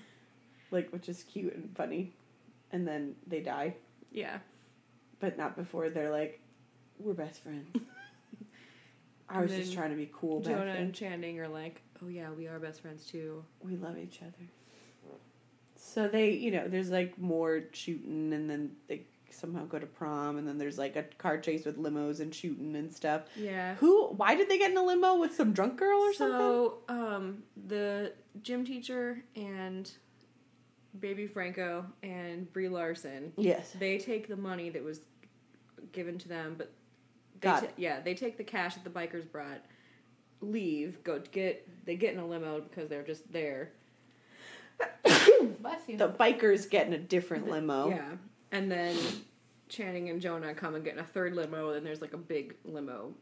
like, which is cute and funny, and then they die, Yeah, but not before they're like, "We're best friends." I And was just then trying to be cool back Jonah then. and Channing are like, "Oh yeah, we are best friends too." We love each other. So they, you know, there's like more shooting, and then they somehow go to prom, and then there's like a car chase with limos and shooting and stuff. Yeah. Who? Why did they get in a limo with some drunk girl or something? So, um, the gym teacher and Baby Franco and Brie Larson, Yes. they take the money that was given to them, but they Got ta- it. yeah, they take the cash that the bikers brought, leave, go get they get in a limo because they're just there. Bless you. The bikers get in a different limo. Yeah, and then Channing and Jonah come and get in a third limo, and there's like a big limo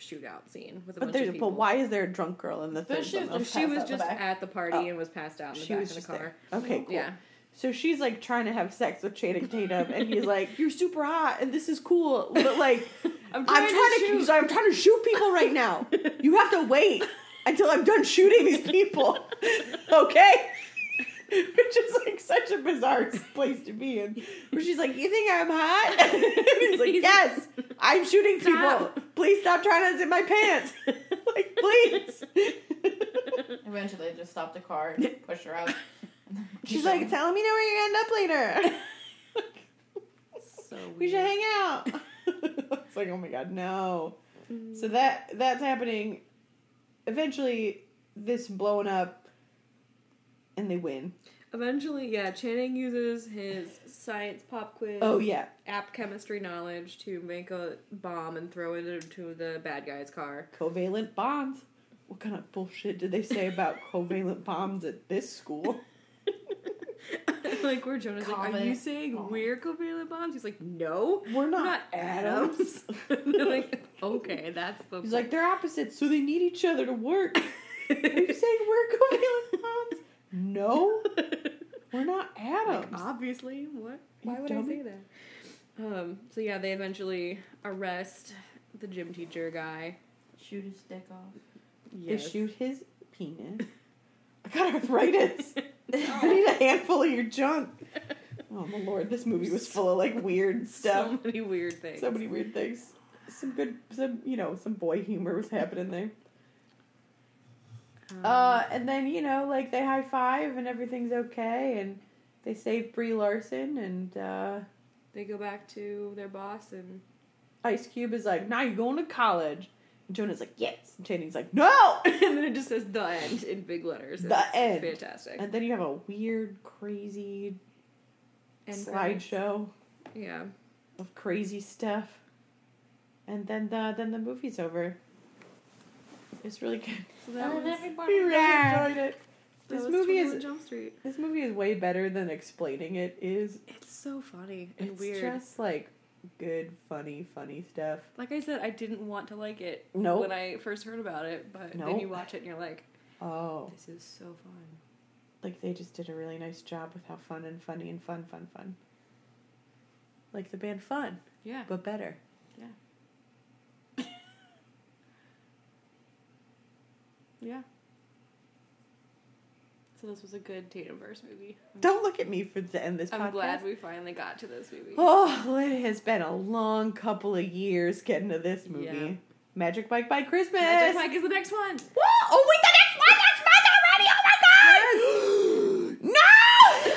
shootout scene with a But bunch of people. but why is there a drunk girl in the But third she was She was in the just at the party Oh. and was passed out in the She back was of the car. there. Okay, cool. Yeah. So she's like trying to have sex with Channing Tatum, and he's like, "You're super hot, and this is cool, but like, I'm I'm trying to, shoot. like, I'm trying to shoot people right now. You have to wait until I'm done shooting these people, okay?" Which is like such a bizarre place to be in. Where she's like, "You think I'm hot?" and he's like, "Yes, I'm shooting Stop. people. Please stop trying to unzip my pants. like, please." Eventually, they just stopped the car and pushed her out. She's like, "Tell me know where you end up later." So we should hang out. it's like, oh my god, no. So that that's happening. Eventually, this blown up, and they win. Eventually, yeah, Channing uses his science pop quiz. Oh yeah, App chemistry knowledge to make a bomb and throw it into the bad guy's car. covalent bonds. What kind of bullshit did they say about covalent bombs at this school? like where Jonah's like, "Are you saying bomb. we're covalent bonds?" He's like, "No, We're we're not, not atoms." They're like, "Okay, that's the." He's like, they're opposites, so they need each other to work. Are you saying we're covalent bonds? No, we're not Like, obviously, what? You Why would I say that? Um. So yeah, they eventually arrest the gym teacher guy. Shoot his dick off. They shoot his penis. I got arthritis. I need a handful of your junk. Oh my lord, this movie was full of like weird stuff. So many weird things. So many weird things. Some good, some you know, some boy humor was happening there. Um, Uh, and then you know, like they high five and everything's okay, and they save Brie Larson, and uh, they go back to their boss and Ice Cube is like, "Now you're going to college." And Jonah's like, "Yes." And Channing's like, "No." and then it just says the end in big letters. The It's end. Fantastic. And then you have a weird, crazy credits. slideshow Yeah. of crazy stuff, and then the then the movie's over. It's really good. So that And was, everybody We really died. enjoyed it. This movie is Jump Street. this movie is way better than explaining it is. It's so funny and It's weird. It's just like good, funny, funny stuff. Like I said, I didn't want to like it Nope. when I first heard about it, but then you watch it and you're like, Oh, this is so fun. like they just did a really nice job with how fun and funny and fun, fun, fun. Like the band Fun, Yeah. but better. Yeah. So this was a good Tatumverse movie. Don't look at me for the end of this I'm podcast. glad we finally got to this movie. Oh, it has been a long couple of years getting to this movie. Yeah. Magic Mike by Christmas. Magic Mike is the next one. Whoa! Oh wait, the next one. That's Mike already. Oh my god!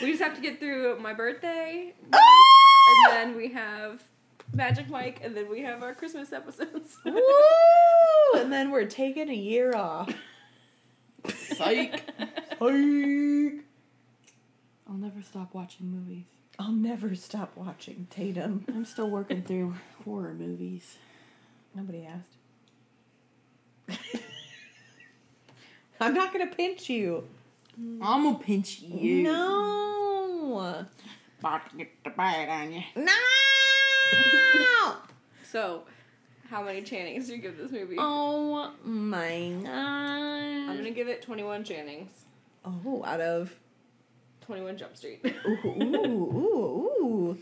no! We just have to get through my birthday, Ah! and then we have Magic Mike, and then we have our Christmas episodes. Woo! And then we're taking a year off. Psych. Hike. I'll never stop watching movies. I'll never stop watching Tatum. I'm still working through horror movies. Nobody asked. I'm not gonna pinch you. I'm gonna pinch you. No. About to get the bite on you. No. so, how many Channings do you give this movie? oh my god. I'm gonna give it 21 Channings. Oh, out of 21 Jump Street. ooh, ooh, ooh.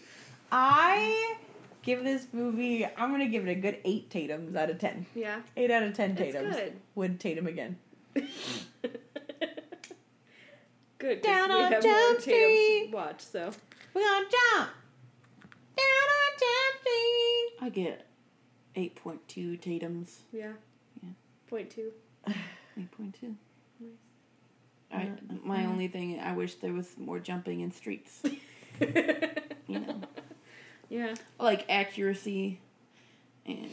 I give this movie. I'm gonna give it a good eight Tatum's out of ten. yeah. Eight out of ten It's Tatum's. good. Would Tatum again? good. Down we on have Jump more Street. to watch, so. We're gonna jump down on. I get 8.2 Tatums. Yeah. Yeah. Point two. 8.2. I, uh, my only thing, I wish there was more jumping in streets. You know, Yeah. like accuracy, and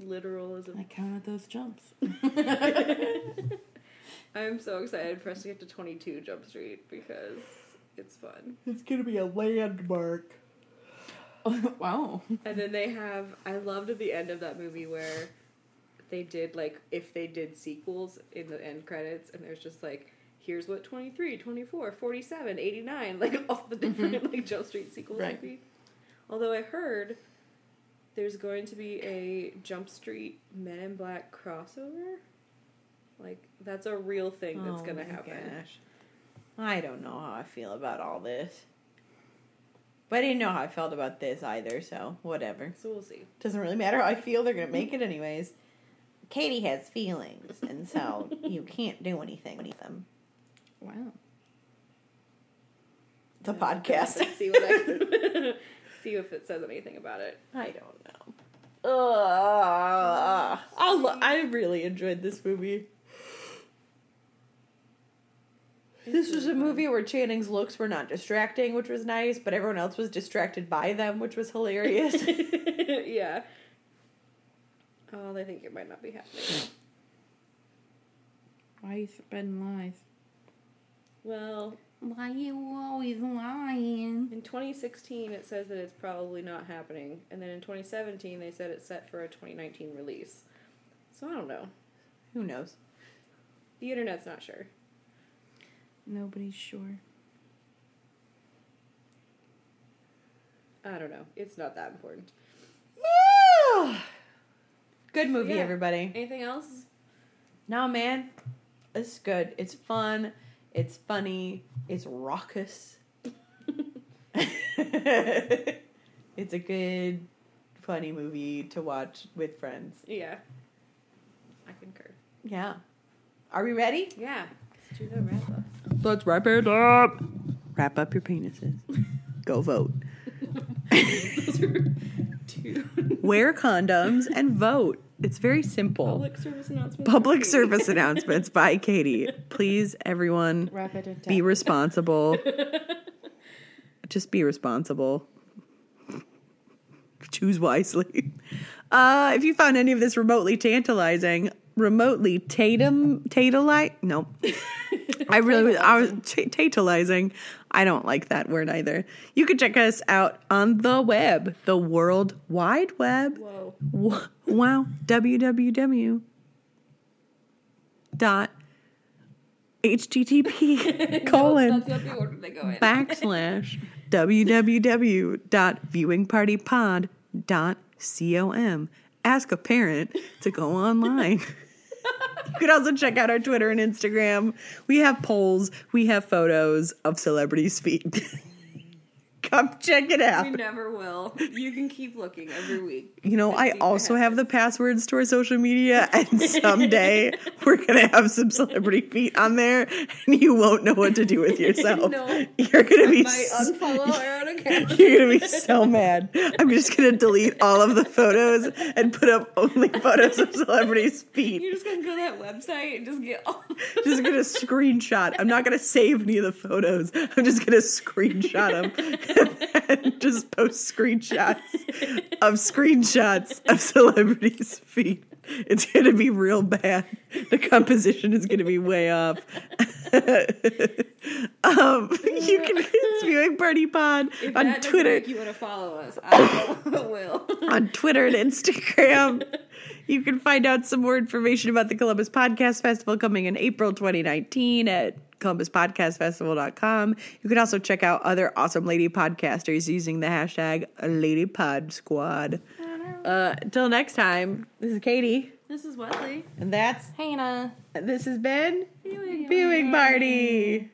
Literalism. I counted those jumps. I'm so excited for us to get to 22 Jump Street because it's fun. It's gonna be a landmark. wow. And then they have, I loved at the end of that movie where they did like, if they did sequels in the end credits, and there's just like, here's what 23, 24, 47, 89, like all the mm-hmm. different like Jump Street sequels Right. would be. Although I heard there's going to be a Jump Street Men in Black crossover. Like, that's a real thing that's Oh gonna happen. gosh. I don't know how I feel about all this. But I didn't know how I felt about this either, so whatever. So we'll see. Doesn't really matter how I feel, they're gonna make it anyways. Katie has feelings, and so you can't do anything with them. Wow. The gonna podcast. See what I can, see if it says anything about it. I don't know. Ugh. I lo- I really enjoyed this movie. This was a movie where Channing's looks were not distracting, which was nice, but everyone else was distracted by them, which was hilarious. yeah. Oh, they think it might not be happening. Why are you spreading lies? Well, Why you always lying? in 2016, it says that it's probably not happening, and then in 2017, they said it's set for a 2019 release. So I don't know. Who knows? The internet's not sure. Nobody's sure. I don't know. It's not that important. Good movie, Yeah. everybody. Anything else? No, man. It's good. It's fun. It's funny. It's raucous. it's a good, funny movie to watch with friends. Yeah. I concur. Yeah. Are we ready? Yeah. Let's do the wrap up. Let's wrap it up. Wrap up your penises. Go vote. Those are two Wear condoms and vote. It's very simple. public service announcements. Public for service announcements by Katie. Please, everyone, Wrap it be responsible. Just be responsible. Choose wisely. Uh, if you found any of this remotely tantalizing, remotely tatum tatalite, nope. I really was. I was t- tantalizing. I don't like that word either. You can check us out on the web, the World Wide Web. Whoa. Wa- Wow. www. Dot http colon That's not the order they go in. backslash www.viewingpartypod.com. Ask a parent to go online. You can also check out our Twitter and Instagram. We have polls, we have photos of celebrities' feet. Come check it out. We never will. You can keep looking every week. You know, I see if it also have the passwords to our social media, and someday we're gonna have some celebrity feet on there, and you won't know what to do with yourself. No. You're gonna be might s- unfollow our own account. you're gonna be so mad. I'm just gonna delete all of the photos and put up only photos of celebrities' feet. You're just gonna go to that website and just get all. Just gonna screenshot. I'm not gonna save any of the photos. I'm just gonna screenshot them just post screenshots of screenshots of celebrities' feet. It's gonna be real bad. The composition is gonna be way off. um, you can it's viewing Party Pod If on Twitter you want to follow us, I will. on Twitter and Instagram. You can find out some more information about the Columbus Podcast Festival coming in April 2019 at columbuspodcastfestival.com. You can also check out other awesome lady podcasters using the hashtag LadyPodSquad. Uh, until next time, this is Katie, This is Wesley. and that's Hannah. this has been Viewing Viewing Party.